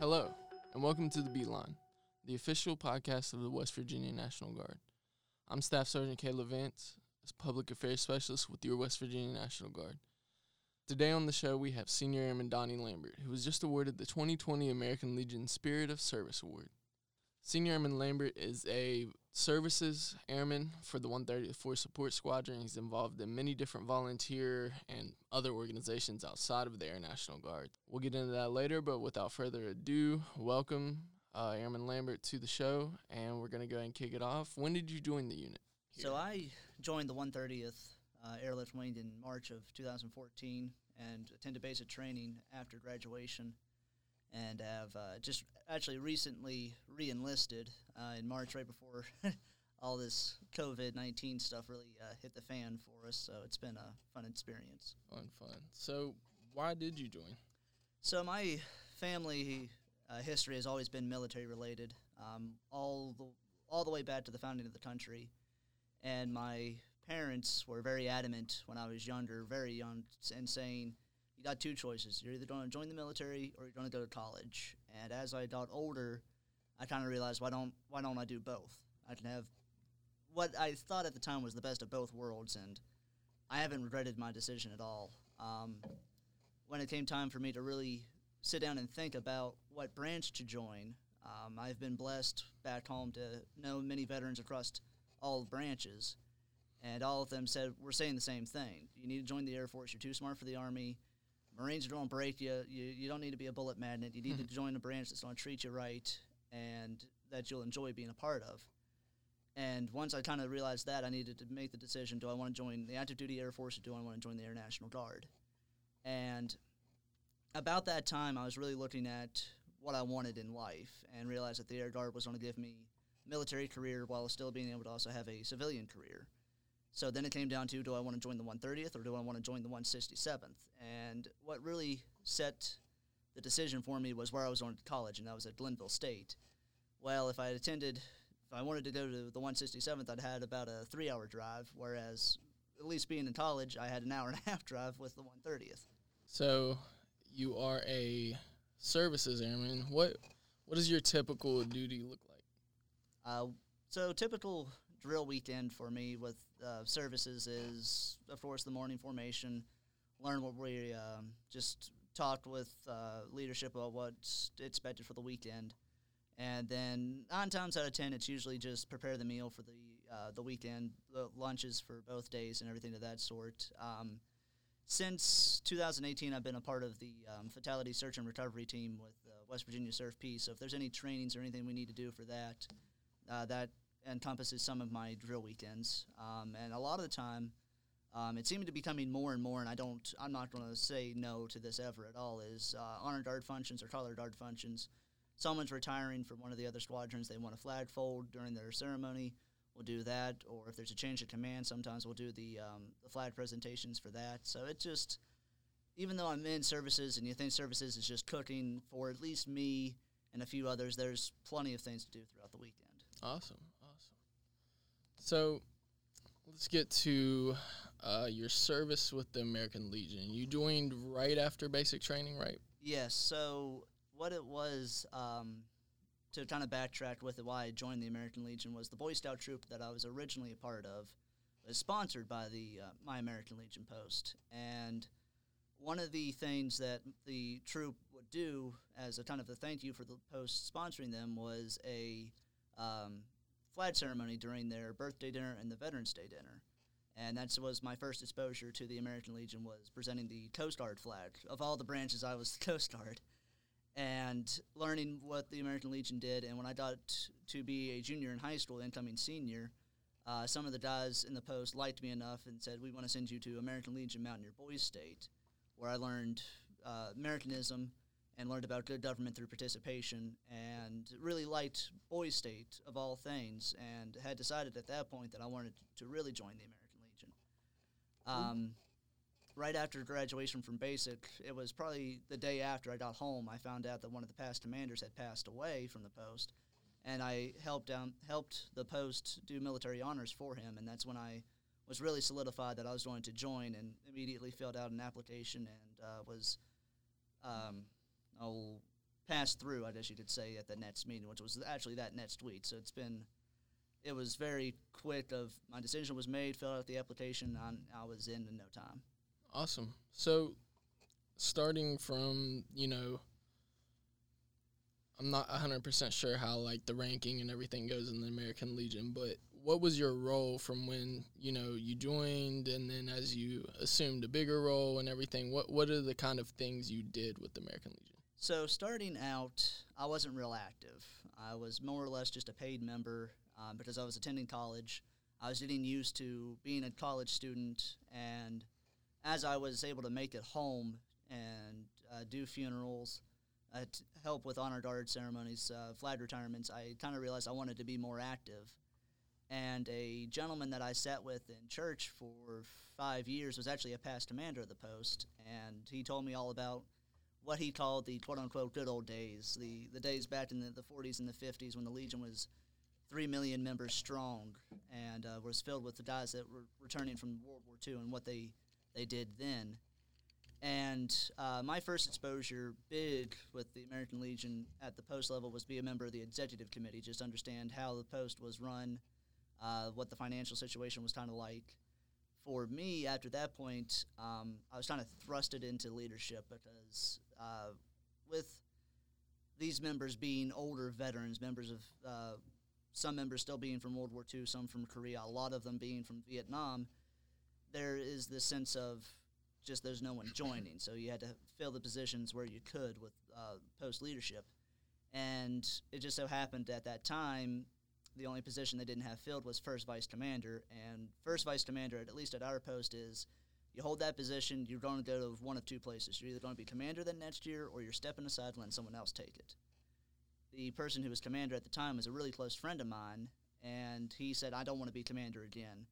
Hello, and welcome to the Beeline, the official podcast of the West Virginia National Guard. I'm Staff Sergeant Caleb Vance, Public Affairs Specialist with your West Virginia National Guard. Today on the show, we have Senior Airman Donnie Lambert, who was just awarded the 2020 American Legion Spirit of Service Award. Senior Airman Lambert is a services airman for the 130th Force Support Squadron. He's involved in many different volunteer and other organizations outside of the Air National Guard. We'll get into that later, but without further ado, welcome uh, Airman Lambert to the show, and we're going to go ahead and kick it off. When did you join the unit? So I joined the 130th uh, Airlift Wing in March of 2014 and attended basic training after graduation and have uh, just actually recently re-enlisted uh, in March, right before all this COVID nineteen stuff really uh, hit the fan for us. So it's been a fun experience. Fun, fun. So, why did you join? So my family uh, history has always been military related, um, all the all the way back to the founding of the country, and my parents were very adamant when I was younger, very young, and saying you got two choices. You're either going to join the military or you're going to go to college. And as I got older, I kind of realized why don't why don't I do both? I can have what I thought at the time was the best of both worlds, and I haven't regretted my decision at all. Um, when it came time for me to really sit down and think about what branch to join, um, I've been blessed back home to know many veterans across all branches, and all of them said we're saying the same thing. You need to join the Air Force. You're too smart for the Army. Marines don't break you. You, you don't need to be a bullet magnet. You need to hmm. join a branch that's going to treat you right and that you'll enjoy being a part of. And once I kind of realized that, I needed to make the decision: Do I want to join the active duty Air Force or do I want to join the Air National Guard? And about that time, I was really looking at what I wanted in life and realized that the Air Guard was going to give me a military career while still being able to also have a civilian career. So then it came down to do I want to join the 130th or do I want to join the 167th? And what really set the decision for me was where I was going to college, and that was at Glenville State. Well, if I had attended, if I wanted to go to the 167th, I'd had about a three hour drive, whereas at least being in college, I had an hour and a half drive with the 130th. So you are a services airman. What what does your typical duty look like? Uh, so typical drill weekend for me with uh, services is, of course, the morning formation. Learn what we um, just talked with uh, leadership about what's expected for the weekend, and then nine times out of ten, it's usually just prepare the meal for the uh, the weekend, the lunches for both days, and everything of that sort. Um, since 2018, I've been a part of the um, fatality search and recovery team with uh, West Virginia CERFP. So if there's any trainings or anything we need to do for that, uh, that encompasses some of my drill weekends. Um, and a lot of the time, um, it seemed to be coming more and more, and I don't, I'm not going to say no to this ever at all, is uh, honor guard functions or color guard functions. Someone's retiring from one of the other squadrons, they want a flag fold during their ceremony, we'll do that. Or if there's a change of command, sometimes we'll do the, um, the flag presentations for that. So it just, even though I'm in services and you think services is just cooking for at least me and a few others, there's plenty of things to do throughout the weekend. Awesome, awesome. So let's get to uh, your service with the American Legion. You joined right after basic training, right? Yes. So what it was um, to kind of backtrack with it, why I joined the American Legion was the Boy Scout troop that I was originally a part of was sponsored by the uh, My American Legion post, and one of the things that the troop would do as a kind of a thank you for the post sponsoring them was a um, flag ceremony during their birthday dinner and the Veterans Day dinner. And that was my first exposure to the American Legion was presenting the Coast Guard flag. Of all the branches, I was the Coast Guard. And learning what the American Legion did. And when I got to be a junior in high school, incoming senior, uh, some of the guys in the post liked me enough and said, we want to send you to American Legion Mountaineer Boys State, where I learned uh, Americanism and learned about good government through participation and really liked Boys State of all things and had decided at that point that I wanted to really join the American Legion. Um, right after graduation from basic, it was probably the day after I got home, I found out that one of the past commanders had passed away from the post. And I helped down, helped the post do military honors for him, and that's when I was really solidified that I was going to join, and immediately filled out an application and uh, was um, oh, passed through, I guess you could say, at the Nets meeting, which was actually that Nets tweet. So it's been, it was very quick. Of my decision was made, filled out the application, and I was in in no time. Awesome. So, starting from you know, I'm not 100% sure how like the ranking and everything goes in the American Legion, but what was your role from when you know you joined and then as you assumed a bigger role and everything? What what are the kind of things you did with the American Legion? So starting out, I wasn't real active. I was more or less just a paid member um, because I was attending college. I was getting used to being a college student, and as I was able to make it home and uh, do funerals, uh, help with honor guard ceremonies, uh, flag retirements, I kind of realized I wanted to be more active. And a gentleman that I sat with in church for five years was actually a past commander of the post, and he told me all about what he called the quote unquote good old days, the, the days back in the, the 40s and the 50s when the Legion was 3 million members strong and uh, was filled with the guys that were returning from World War II and what they, they did then. And uh, my first exposure, big with the American Legion at the post level, was be a member of the executive committee, just understand how the post was run, uh, what the financial situation was kind of like for me, after that point, um, I was kind of thrusted into leadership because uh, with these members being older veterans, members of uh, some members still being from World War II, some from Korea, a lot of them being from Vietnam, there is this sense of just there's no one joining. So you had to fill the positions where you could with uh, post leadership. And it just so happened at that time the only position they didn't have filled was first vice commander. And first vice commander, at least at our post, is you hold that position, you're going to go to one of two places. You're either going to be commander the next year, or you're stepping aside and letting someone else take it. The person who was commander at the time was a really close friend of mine, and he said, I don't want to be commander again.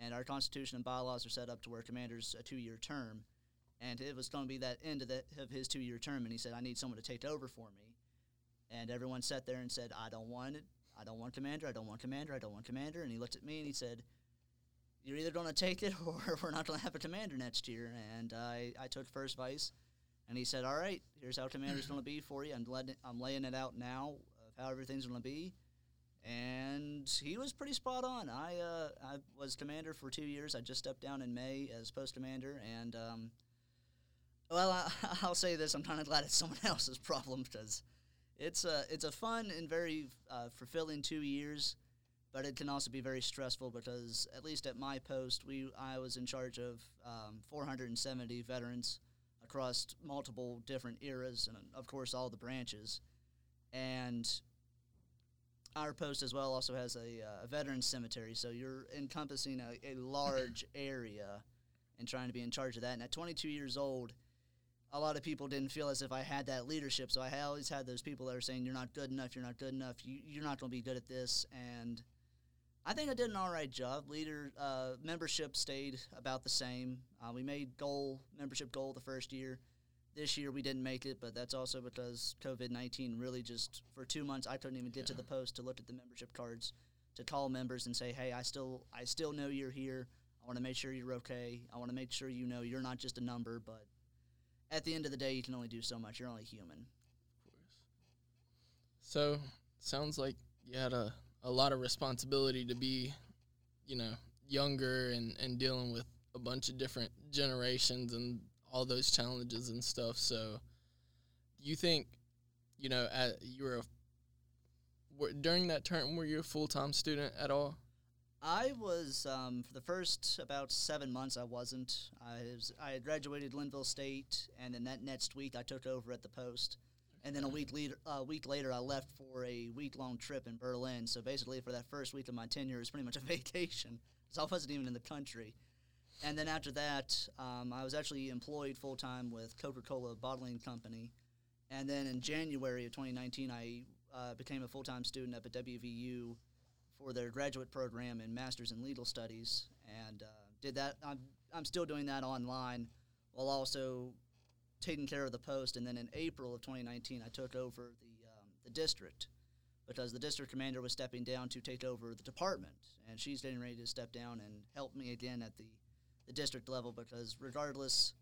And our constitution and bylaws are set up to where commander's a two year term. And it was going to be that end of, the, of his two year term, and he said, I need someone to take over for me. And everyone sat there and said, I don't want it. I don't want commander, I don't want commander, I don't want commander. And he looked at me and he said, You're either going to take it or we're not going to have a commander next year. And I, I took first vice. And he said, All right, here's how commander's going to be for you. I'm, letting, I'm laying it out now of how everything's going to be. And he was pretty spot on. I, uh, I was commander for two years. I just stepped down in May as post commander. And, um, well, I, I'll say this I'm kind of glad it's someone else's problem because it's a it's a fun and very uh, fulfilling two years, but it can also be very stressful because at least at my post, we I was in charge of um, 470 veterans across multiple different eras and of course all the branches, and our post as well also has a, uh, a veteran cemetery, so you're encompassing a, a large area and trying to be in charge of that. And at 22 years old a lot of people didn't feel as if I had that leadership. So I always had those people that are saying, "You're not good enough. You're not good enough. You, you're not going to be good at this." And I think I did an all right job. Leader uh, membership stayed about the same. Uh, we made goal membership goal the first year. This year we didn't make it, but that's also because COVID nineteen really just for two months I couldn't even get yeah. to the post to look at the membership cards to call members and say, "Hey, I still I still know you're here. I want to make sure you're okay. I want to make sure you know you're not just a number, but at the end of the day, you can only do so much. You're only human. Of course. So, sounds like you had a, a lot of responsibility to be, you know, younger and, and dealing with a bunch of different generations and all those challenges and stuff. So, you think, you know, at, you were, a, were during that term, were you a full time student at all? I was um, for the first about seven months. I wasn't. I was. I had graduated Glenville State, and then that next week I took over at the post. And then a week later, a week later, I left for a week long trip in Berlin. So basically, for that first week of my tenure, it was pretty much a vacation because I wasn't even in the country. And then after that, um, I was actually employed full time with Coca Cola Bottling Company. And then in January of 2019, I uh, became a full time student up at WVU for their graduate program in Masters in Legal Studies, and uh, did that. I'm I'm still doing that online, while also taking care of the post. And then in April of 2019, I took over the um, the district because the district commander was stepping down to take over the department, and she's getting ready to step down and help me again at the the district level because regardless.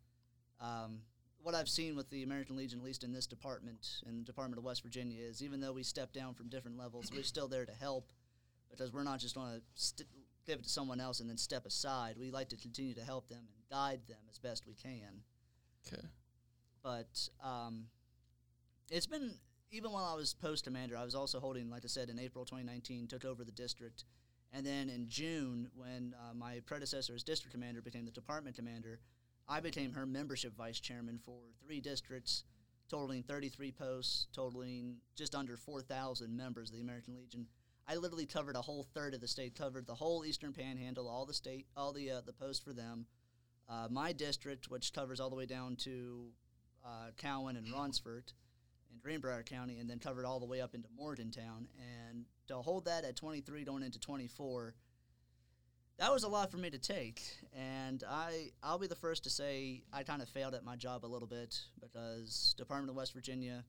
Um, what I've seen with the American Legion, at least in this department, in the Department of West Virginia, is even though we step down from different levels, we're still there to help because we're not just going to st- give it to someone else and then step aside. We like to continue to help them and guide them as best we can. Okay. But um, it's been even while I was post commander, I was also holding, like I said, in April 2019, took over the district, and then in June, when uh, my predecessor as district commander became the department commander, I became her membership vice chairman for three districts, totaling 33 posts, totaling just under 4,000 members of the American Legion. I literally covered a whole third of the state, covered the whole Eastern Panhandle, all the state, all the uh, the posts for them. Uh, my district, which covers all the way down to uh, Cowen and Ronceverte in Greenbrier County, and then covered all the way up into Morgantown. And to hold that at 23 going into 24, that was a lot for me to take. And I, I'll be the first to say I kind of failed at my job a little bit because Department of West Virginia,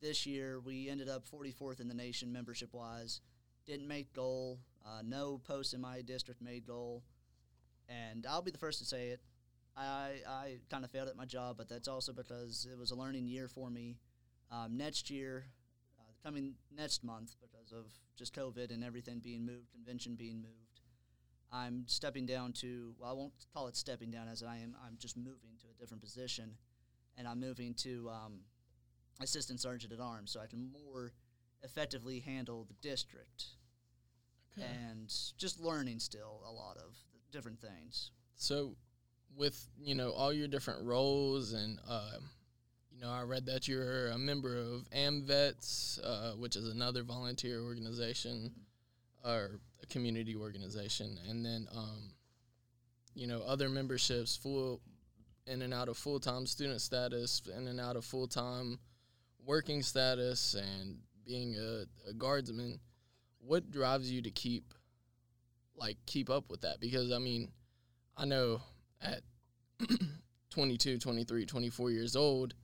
this year we ended up 44th in the nation membership wise. Didn't make goal. Uh, no posts in my district made goal. And I'll be the first to say it. I, I kind of failed at my job, but that's also because it was a learning year for me. Um, next year, uh, coming next month, because of just COVID and everything being moved, convention being moved, I'm stepping down to, well, I won't call it stepping down as I am, I'm just moving to a different position. And I'm moving to um, assistant sergeant at arms so I can more effectively handle the district. Okay. And just learning still a lot of different things. So, with you know all your different roles, and uh, you know, I read that you're a member of AMVETS, uh, which is another volunteer organization or a community organization, and then um, you know other memberships, full in and out of full time student status, in and out of full time working status, and being a, a guardsman. What drives you to keep like keep up with that? Because I mean, I know at 22, 23, 24 years old,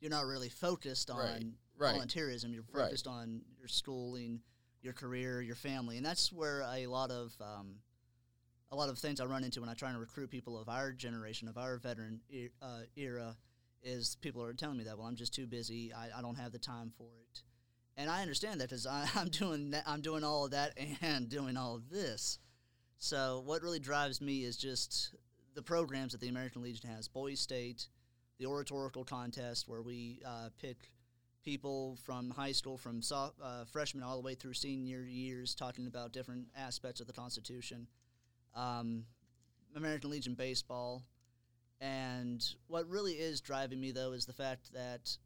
You're not really focused on Right, right. volunteerism. You're Right. focused on your schooling, your career, your family, and that's where a lot of um, a lot of things I run into when I try to recruit people of our generation, of our veteran e- uh, era, is people are telling me that well I'm just too busy. I, I don't have the time for it, and I understand that because I'm doing that, I'm doing all of that and doing all of this. So what really drives me is just the programs that the American Legion has. Boys State, the oratorical contest where we uh, pick people from high school, from so, uh, freshmen all the way through senior years, talking about different aspects of the Constitution. Um, American Legion baseball, and what really is driving me though is the fact that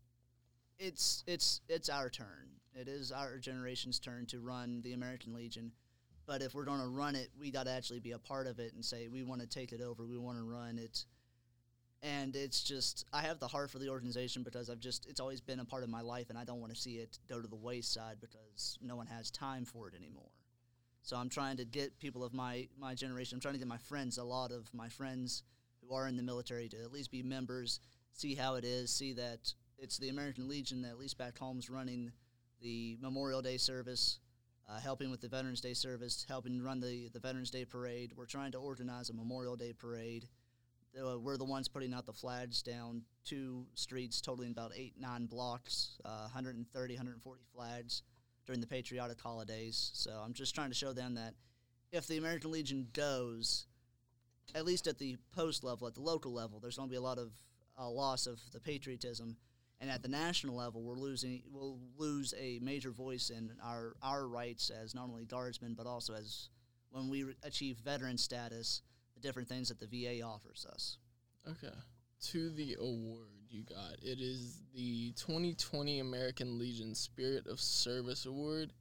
it's it's it's our turn. It is our generation's turn to run the American Legion. But if we're going to run it, we got to actually be a part of it and say we want to take it over. We want to run it and it's just I have the heart for the organization because I've just it's always been a part of my life and I don't want to see it go to the wayside because no one has time for it anymore. So I'm trying to get people of my my generation. I'm trying to get my friends, a lot of my friends who are in the military, to at least be members, see how it is, see that it's the American Legion that at least back home's running the Memorial Day service, uh, helping with the Veterans Day service, helping run the the Veterans Day parade. We're trying to organize a Memorial Day parade. Uh, we're the ones putting out the flags down two streets totaling about eight nine blocks uh, 130 140 flags during the patriotic holidays. So i'm just trying to show them that if the american legion goes at least at the post level at the local level there's going to be a lot of uh, loss of the patriotism and at the national level we're losing we'll lose a major voice in our our rights as not only guardsmen but also as when we re- achieve veteran status the different things that the VA offers us. Okay. To the award you got. It is the 2020 American Legion Spirit of Service Award.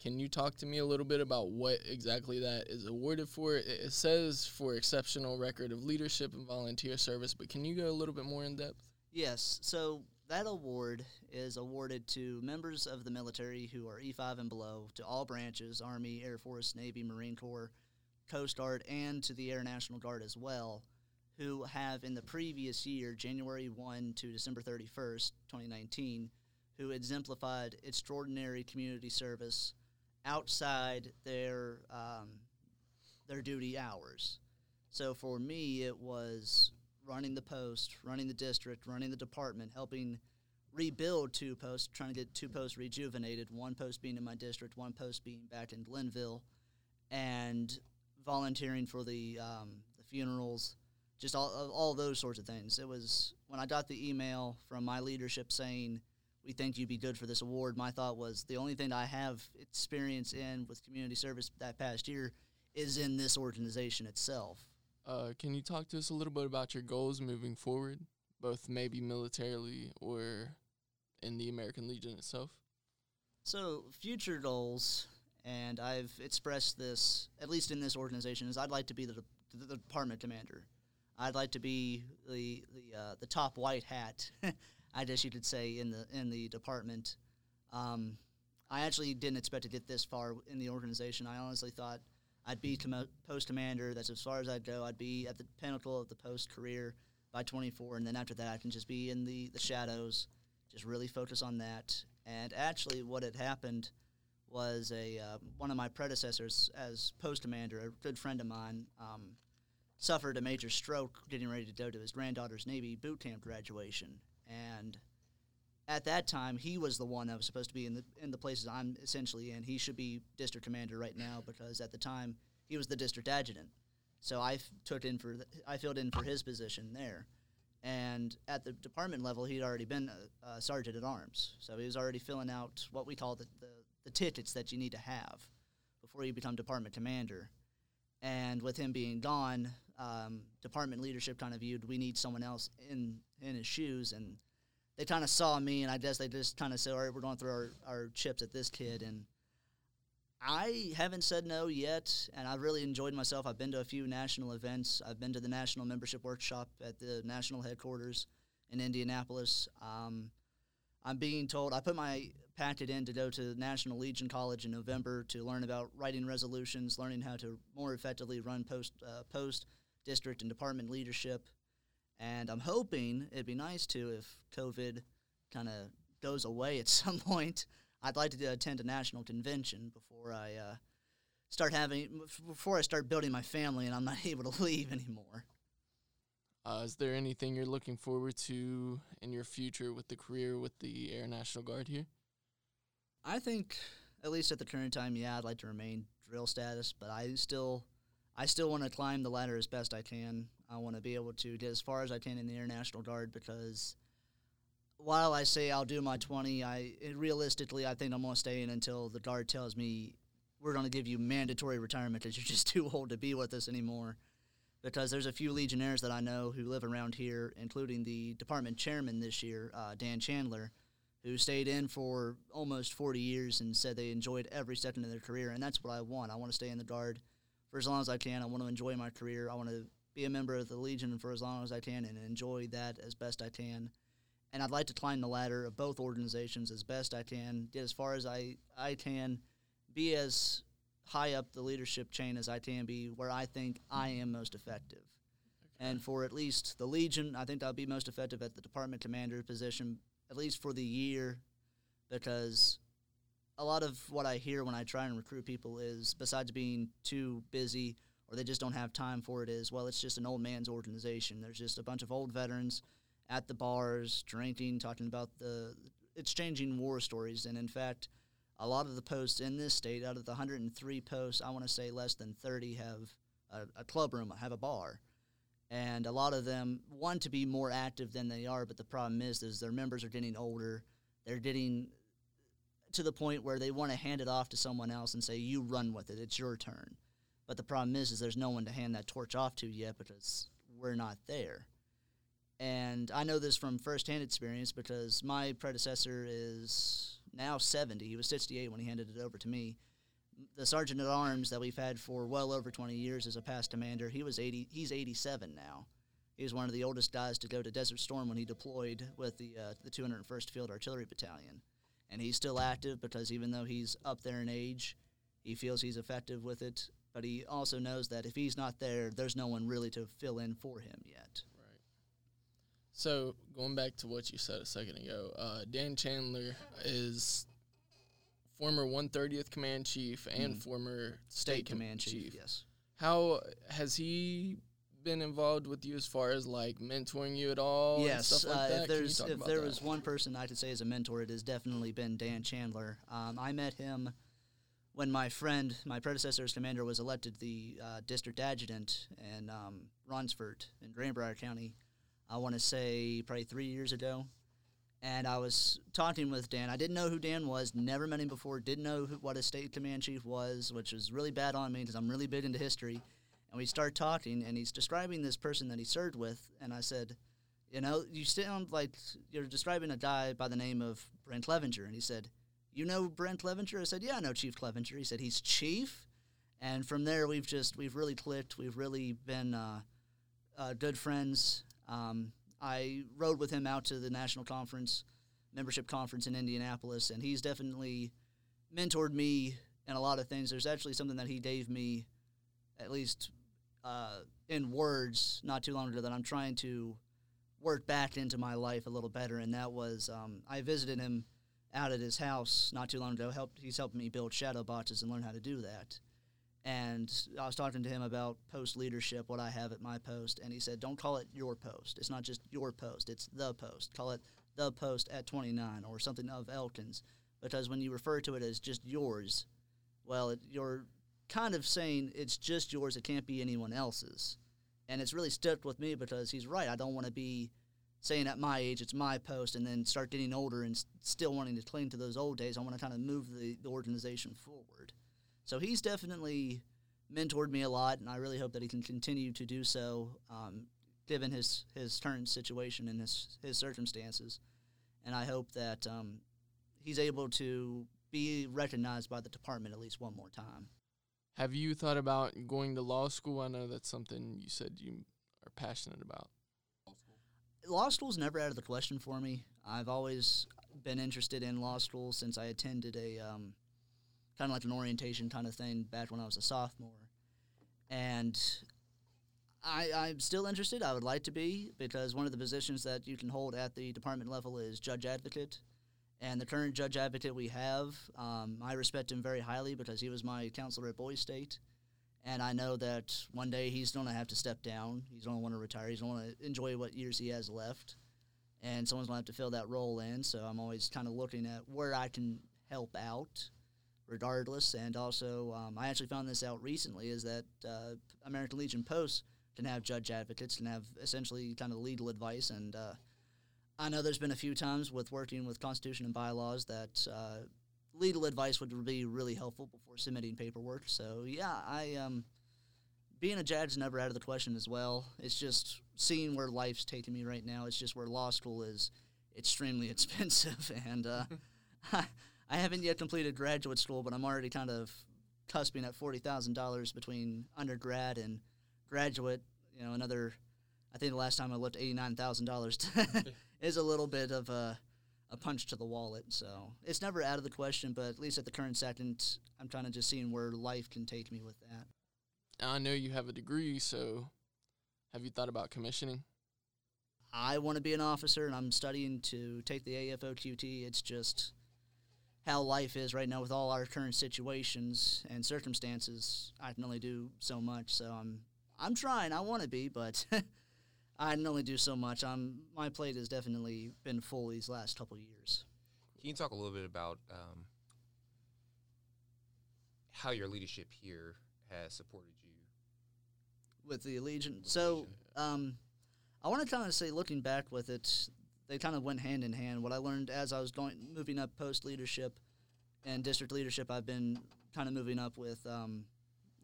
Can you talk to me a little bit about what exactly that is awarded for? It it says for exceptional record of leadership and volunteer service, but can you go a little bit more in depth? Yes, so that award is awarded to members of the military who are E5 and below, to all branches Army, Air Force, Navy, Marine Corps, Coast Guard, and to the Air National Guard as well, who have in the previous year, January 1 to December 31st, 2019, who exemplified extraordinary community service outside their um, their duty hours. So for me, it was running the post, running the district, running the department, helping rebuild two posts, trying to get two posts rejuvenated, one post being in my district, one post being back in Glenville, and volunteering for the, um, the funerals, just all, all those sorts of things. It was when I got the email from my leadership saying, we think you'd be good for this award. My thought was the only thing I have experience in with community service that past year is in this organization itself. Uh, can you talk to us a little bit about your goals moving forward, both maybe militarily or in the American Legion itself? So, future goals, and I've expressed this, at least in this organization, is I'd like to be the, the, department commander. I'd like to be the the, uh, the top white hat, I guess you could say, in the in the department. Um, I actually didn't expect to get this far in the organization. I honestly thought I'd be post commander. That's as far as I'd go. I'd be at the pinnacle of the post career by 24, and then after that, I can just be in the, the shadows, just really focus on that. And actually, what had happened was a uh, one of my predecessors as post commander, a good friend of mine, um, suffered a major stroke getting ready to go to his granddaughter's Navy boot camp graduation, and at that time, he was the one that was supposed to be in the in the places I'm essentially in. He should be district commander right now because at the time he was the district adjutant. So I f- took in for the, I filled in for his position there, and at the department level, he'd already been a, a sergeant at arms. So he was already filling out what we call the, the the tickets that you need to have before you become department commander. And with him being gone, um, department leadership kind of viewed we need someone else in in his shoes and they kind of saw me, and I guess they just kind of said, "All right, we're going through our, our chips at this kid." And I haven't said no yet, and I've really enjoyed myself. I've been to a few national events. I've been to the national membership workshop at the national headquarters in Indianapolis. Um, I'm being told I put my packet in to go to National Legion College in November to learn about writing resolutions, learning how to more effectively run post uh, post district and department leadership. And I'm hoping it'd be nice to if COVID kind of goes away at some point. I'd like to attend a national convention before I uh, start having before I start building my family and I'm not able to leave anymore. Uh, is there anything you're looking forward to in your future with the career with the Air National Guard here? I think, at least at the current time, yeah, I'd like to remain drill status, but I still, I still want to climb the ladder as best I can. I want to be able to get as far as I can in the Air National Guard because while I say I'll do my 20, I realistically I think I'm going to stay in until the guard tells me we're going to give you mandatory retirement because you're just too old to be with us anymore. Because there's a few Legionnaires that I know who live around here, including the department chairman this year, uh, Dan Chandler, who stayed in for almost 40 years and said they enjoyed every second of their career. And that's what I want. I want to stay in the Guard for as long as I can. I want to enjoy my career. I want to be a member of the Legion for as long as I can and enjoy that as best I can. And I'd like to climb the ladder of both organizations as best I can, get as far as I, I can, be as high up the leadership chain as I can be, where I think I am most effective. Okay. And for at least the Legion, I think I'll be most effective at the department commander position, at least for the year, because a lot of what I hear when I try and recruit people is, besides being too busy or they just don't have time for it, is well, it's just an old man's organization. There's just a bunch of old veterans at the bars drinking, talking about the exchanging war stories, and in fact a lot of the posts in this state, out of the 103 posts, I want to say less than 30 have a, a, club room, have a bar. And a lot of them want to be more active than they are, but the problem is, is their members are getting older. They're getting to the point where they want to hand it off to someone else and say, "You run with it. It's your turn." But the problem is, is there's no one to hand that torch off to yet because we're not there. And I know this from firsthand experience because my predecessor is now 70. He was 68 when he handed it over to me. The sergeant at arms that we've had for well over 20 years as a past commander, he was 80. He's 87 now. He was one of the oldest guys to go to Desert Storm when he deployed with the uh, the 201st Field Artillery Battalion, and he's still active because even though he's up there in age, he feels he's effective with it. But he also knows that if he's not there, there's no one really to fill in for him yet. Right. So going back to what you said a second ago, uh, Dan Chandler is former 130th Command Chief and mm. former State, State Command Chief. Chief. Yes. How has he been involved with you as far as like mentoring you at all? and yes, stuff like uh, that? if there's if there that? was one person I could say is a mentor, it has definitely been Dan Chandler. Um, I met him when my friend, my predecessor as commander, was elected the uh, district adjutant in um, Ronceverte in Greenbrier County. I want to say probably three years ago, and I was talking with Dan. I didn't know who Dan was, never met him before, didn't know who, what a state command chief was, which was really bad on me because I'm really big into history. And we start talking, and he's describing this person that he served with, and I said, you know, you sound like you're describing a guy by the name of Brent Clevenger. And he said, You know Brent Clevenger? I said, Yeah, I know Chief Clevenger. He said, He's chief. And from there, we've just, we've really clicked. We've really been uh, uh, good friends. Um, I rode with him out to the national conference, membership conference in Indianapolis, and he's definitely mentored me in a lot of things. There's actually something that he gave me, at least uh, in words, not too long ago, that I'm trying to work back into my life a little better, and that was um, I visited him out at his house not too long ago. Helped he's helped me build shadow boxes and learn how to do that. And I was talking to him about post leadership, what I have at my post, and he said, "Don't call it your post. It's not just your post. It's the post. Call it the post at 29 or something of Elkins, because when you refer to it as just yours, well, it, you're kind of saying it's just yours. It can't be anyone else's." and it's really stuck with me because he's right. I don't want to be saying at my age it's my post and then start getting older and still wanting to cling to those old days. I want to kind of move the, the organization forward. So he's definitely mentored me a lot, and I really hope that he can continue to do so, um, given his his current situation and his his circumstances. And I hope that um, he's able to be recognized by the department at least one more time. Have you thought about going to law school? I know that's something you said you are passionate about. Law school's never out of the question for me. I've always been interested in law school since I attended a um, kind of like an orientation kind of thing back when I was a sophomore, and I, I'm still interested. I would like to be because one of the positions that you can hold at the department level is judge advocate, and the current judge advocate we have, um, I respect him very highly because he was my counselor at Boys State. And I know that one day he's going to have to step down. He's going to want to retire. He's going to want to enjoy what years he has left. And someone's going to have to fill that role in. So I'm always kind of looking at where I can help out, regardless. And also, um, I actually found this out recently is that uh, American Legion Post can have judge advocates, can have essentially kind of legal advice. And uh, I know there's been a few times with working with Constitution and bylaws that uh, legal advice would be really helpful before submitting paperwork. So yeah, I um, being a judge is never out of the question as well. It's just seeing where life's taking me right now. It's just where law school is extremely expensive, and uh, I haven't yet completed graduate school, but I'm already kind of cusping at forty thousand dollars between undergrad and graduate. You know, another. I think the last time I looked, eighty nine thousand dollars is a little bit of a a punch to the wallet. So it's never out of the question, but at least at the current second, I'm kind of just seeing where life can take me with that. I know you have a degree, so have you thought about commissioning? I want to be an officer, and I'm studying to take the AFOQT. It's just how life is right now with all our current situations and circumstances. I can only do so much, so I'm I'm trying. I want to be, but I can only do so much. I'm my plate has definitely been full these last couple years. Can you talk a little bit about um, how your leadership here has supported you? with the. With So, um, I want to kind of say, looking back with it, they kind of went hand in hand. What I learned as I was going moving up post leadership and district leadership, I've been kind of moving up with um,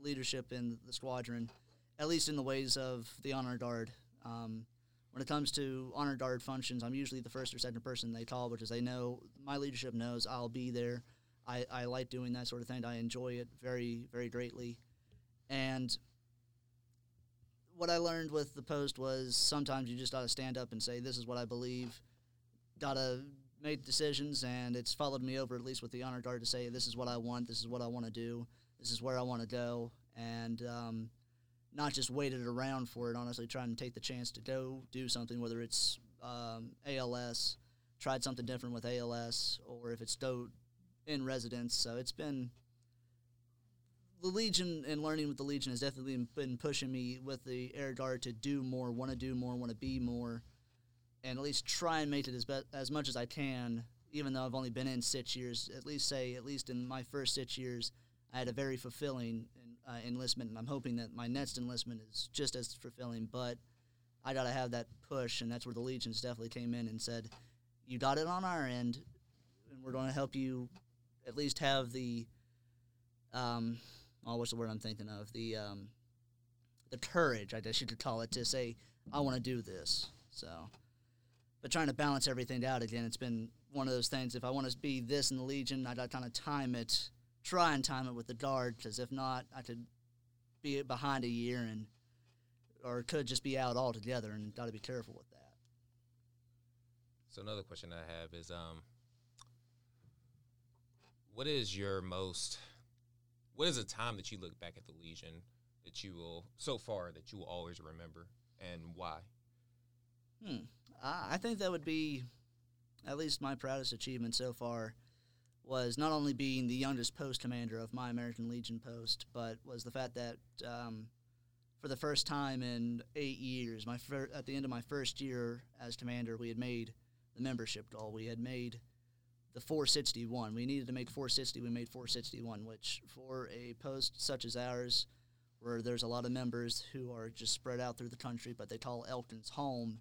leadership in the squadron, at least in the ways of the honor guard. Um, when it comes to honor guard functions, I'm usually the first or second person they call because they know my leadership knows I'll be there. I, I like doing that sort of thing. I enjoy it very, very greatly. And what I learned with the post was sometimes you just got to stand up and say, "This is what I believe." Got to make decisions, and it's followed me over at least with the honor guard to say, "This is what I want. This is what I want to do. This is where I want to go," and um, not just waited around for it. Honestly, trying to take the chance to go do something, whether it's um, ALS, tried something different with ALS, or if it's in residence. So it's been the Legion and learning with the Legion has definitely been pushing me with the Air Guard to do more, want to do more, want to be more, and at least try and make it as be- as much as I can. Even though I've only been in six years, at least say at least in my first six years, I had a very fulfilling uh, enlistment, and I'm hoping that my next enlistment is just as fulfilling. But I got to have that push, and that's where the Legions definitely came in and said, "You got it on our end, and we're going to help you at least have the um, oh, what's the word I'm thinking of? The um, the courage, I guess you could call it, to say I want to do this. So, but trying to balance everything out again, it's been one of those things. If I want to be this in the Legion, I got to kind of time it, try and time it with the Guard, because if not, I could be behind a year and or could just be out altogether, and got to be careful with that. So another question I have is, um, what is your most, what is a time that you look back at the Legion that you will so far that you will always remember, and why? Hmm. I I think that would be at least my proudest achievement so far was not only being the youngest post commander of my American Legion post, but was the fact that um, for the first time in eight years, my fir- at the end of my first year as commander, we had made the membership goal. We had made the 461. We needed to make 460. We made 461, which for a post such as ours, where there's a lot of members who are just spread out through the country, but they call Elkins home,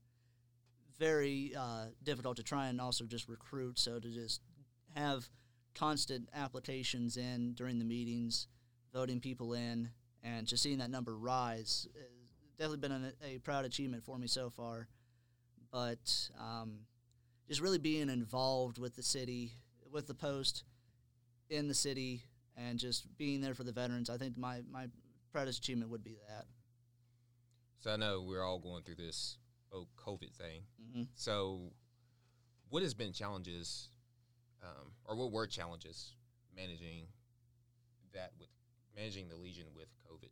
very uh, difficult to try and also just recruit. So to just have constant applications in during the meetings, voting people in, and just seeing that number rise has definitely been an, a proud achievement for me so far. But um, just really being involved with the city, with the post, in the city, and just being there for the veterans, I think my, my proudest achievement would be that. So I know we're all going through this oh COVID thing. Mm-hmm. So, what has been challenges, um, or what were challenges managing that with managing the Legion with COVID?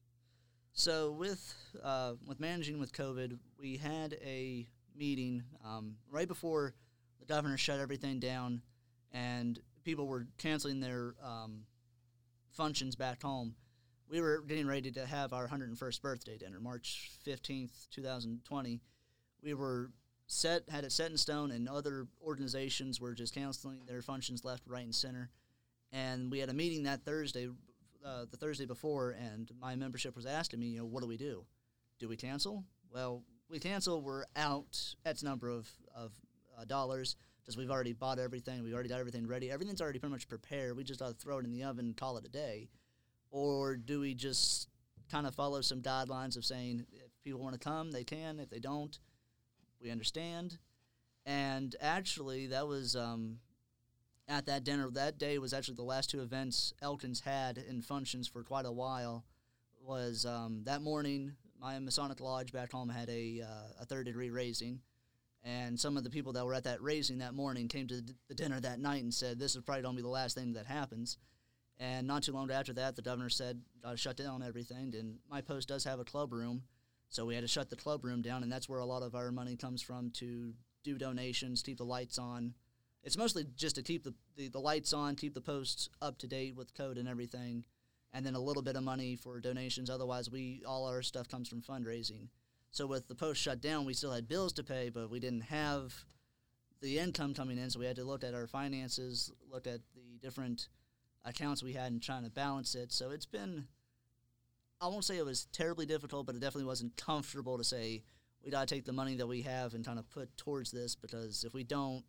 So with uh, with managing with COVID, we had a meeting um, right before the governor shut everything down, and people were canceling their um, functions back home. We were getting ready to have our 101st birthday dinner, March 15th, 2020. We were set had it set in stone, and other organizations were just canceling their functions left, right, and center. And we had a meeting that Thursday uh, the Thursday before, and my membership was asking me, you know, what do we do? Do we cancel? Well, we cancel. We're out X number of of uh, dollars because we've already bought everything. We've already got everything ready. Everything's already pretty much prepared. We just got to throw it in the oven and call it a day. Or do we just kind of follow some guidelines of saying if people want to come, they can. If they don't, we understand. And actually, that was um, at that dinner. That day was actually the last two events Elkins had in functions for quite a while. Was um, that morning, my Masonic Lodge back home had a uh, a third degree raising, and some of the people that were at that raising that morning came to the dinner that night and said, "This is probably going to be the last thing that happens." And not too long after that, the governor said, "Got to shut down everything." And my post does have a club room, so we had to shut the club room down, and that's where a lot of our money comes from to do donations, keep the lights on, it's mostly just to keep the, the, the, lights on, keep the posts up to date with code and everything, and then a little bit of money for donations. Otherwise, we all our stuff comes from fundraising. So with the post shut down, we still had bills to pay, but we didn't have the income coming in. So we had to look at our finances, look at the different accounts we had, and trying to balance it. So it's been, I won't say it was terribly difficult, but it definitely wasn't comfortable to say we got to take the money that we have and kind of put towards this because if we don't,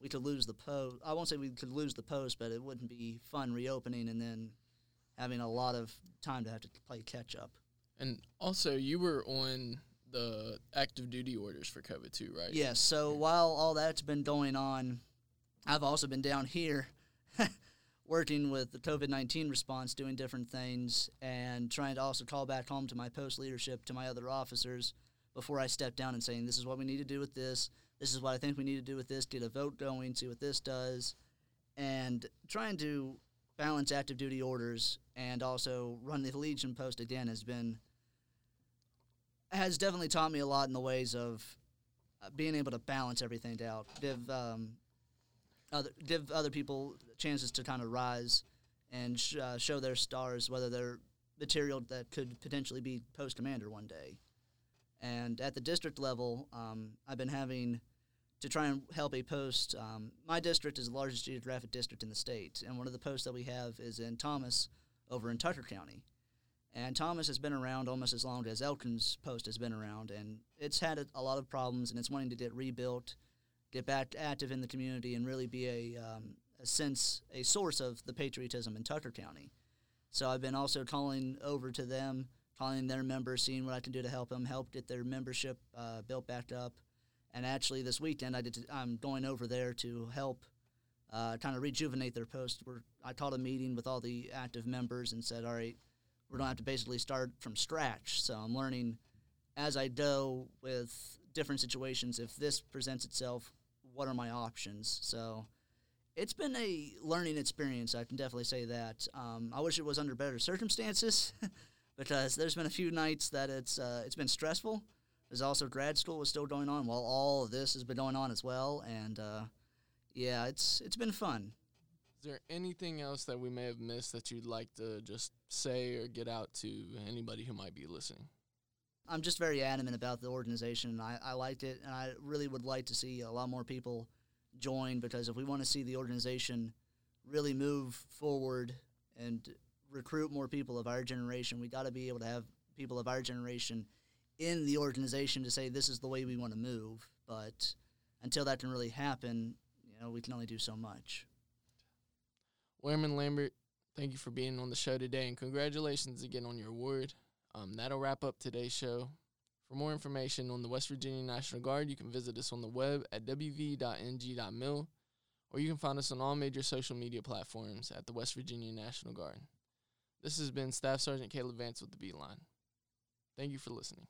we could lose the post. I won't say we could lose the post, but it wouldn't be fun reopening and then having a lot of time to have to play catch up. And also, you were on the active duty orders for COVID too, right? Yes. So while all that's been going on, I've also been down here working with the COVID 19 response, doing different things, and trying to also call back home to my post leadership, to my other officers before I step down and saying, this is what we need to do with this. This is what I think we need to do with this, get a vote going, see what this does, and trying to balance active duty orders and also run the Legion post again has been has definitely taught me a lot in the ways of uh, being able to balance everything out, give um, other give other people chances to kind of rise and sh- uh, show their stars, whether they're material that could potentially be post commander one day. And at the district level, um, I've been having to try and help a post. Um, my district is the largest geographic district in the state, and one of the posts that we have is in Thomas over in Tucker County. And Thomas has been around almost as long as Elkins Post has been around, and it's had a, a lot of problems, and it's wanting to get rebuilt, get back active in the community, and really be a, um, a sense, a source of the patriotism in Tucker County. So I've been also calling over to them, calling their members, seeing what I can do to help them, help get their membership uh, built back up. And actually, this weekend I did. I'm going over there to help uh, kind of rejuvenate their post. Where I called a meeting with all the active members and said, "All right, we're going to have to basically start from scratch." So I'm learning as I go with different situations. If this presents itself, what are my options? So it's been a learning experience. I can definitely say that. Um, I wish it was under better circumstances, because there's been a few nights that it's uh, it's been stressful. There's also grad school was still going on while all of this has been going on as well, and uh, yeah, it's it's been fun. Is there anything else that we may have missed that you'd like to just say or get out to anybody who might be listening? I'm just very adamant about the organization. I, I liked it, and I really would like to see a lot more people join because if we want to see the organization really move forward and recruit more people of our generation, we got to be able to have people of our generation in the organization to say this is the way we want to move. But until that can really happen, you know, we can only do so much. Airman Lambert, thank you for being on the show today, and congratulations again on your award. Um, that'll wrap up today's show. For more information on the West Virginia National Guard, you can visit us on the web at wv.ng.mil, or you can find us on all major social media platforms at the West Virginia National Guard. This has been Staff Sergeant Caleb Vance with the Beeline. Thank you for listening.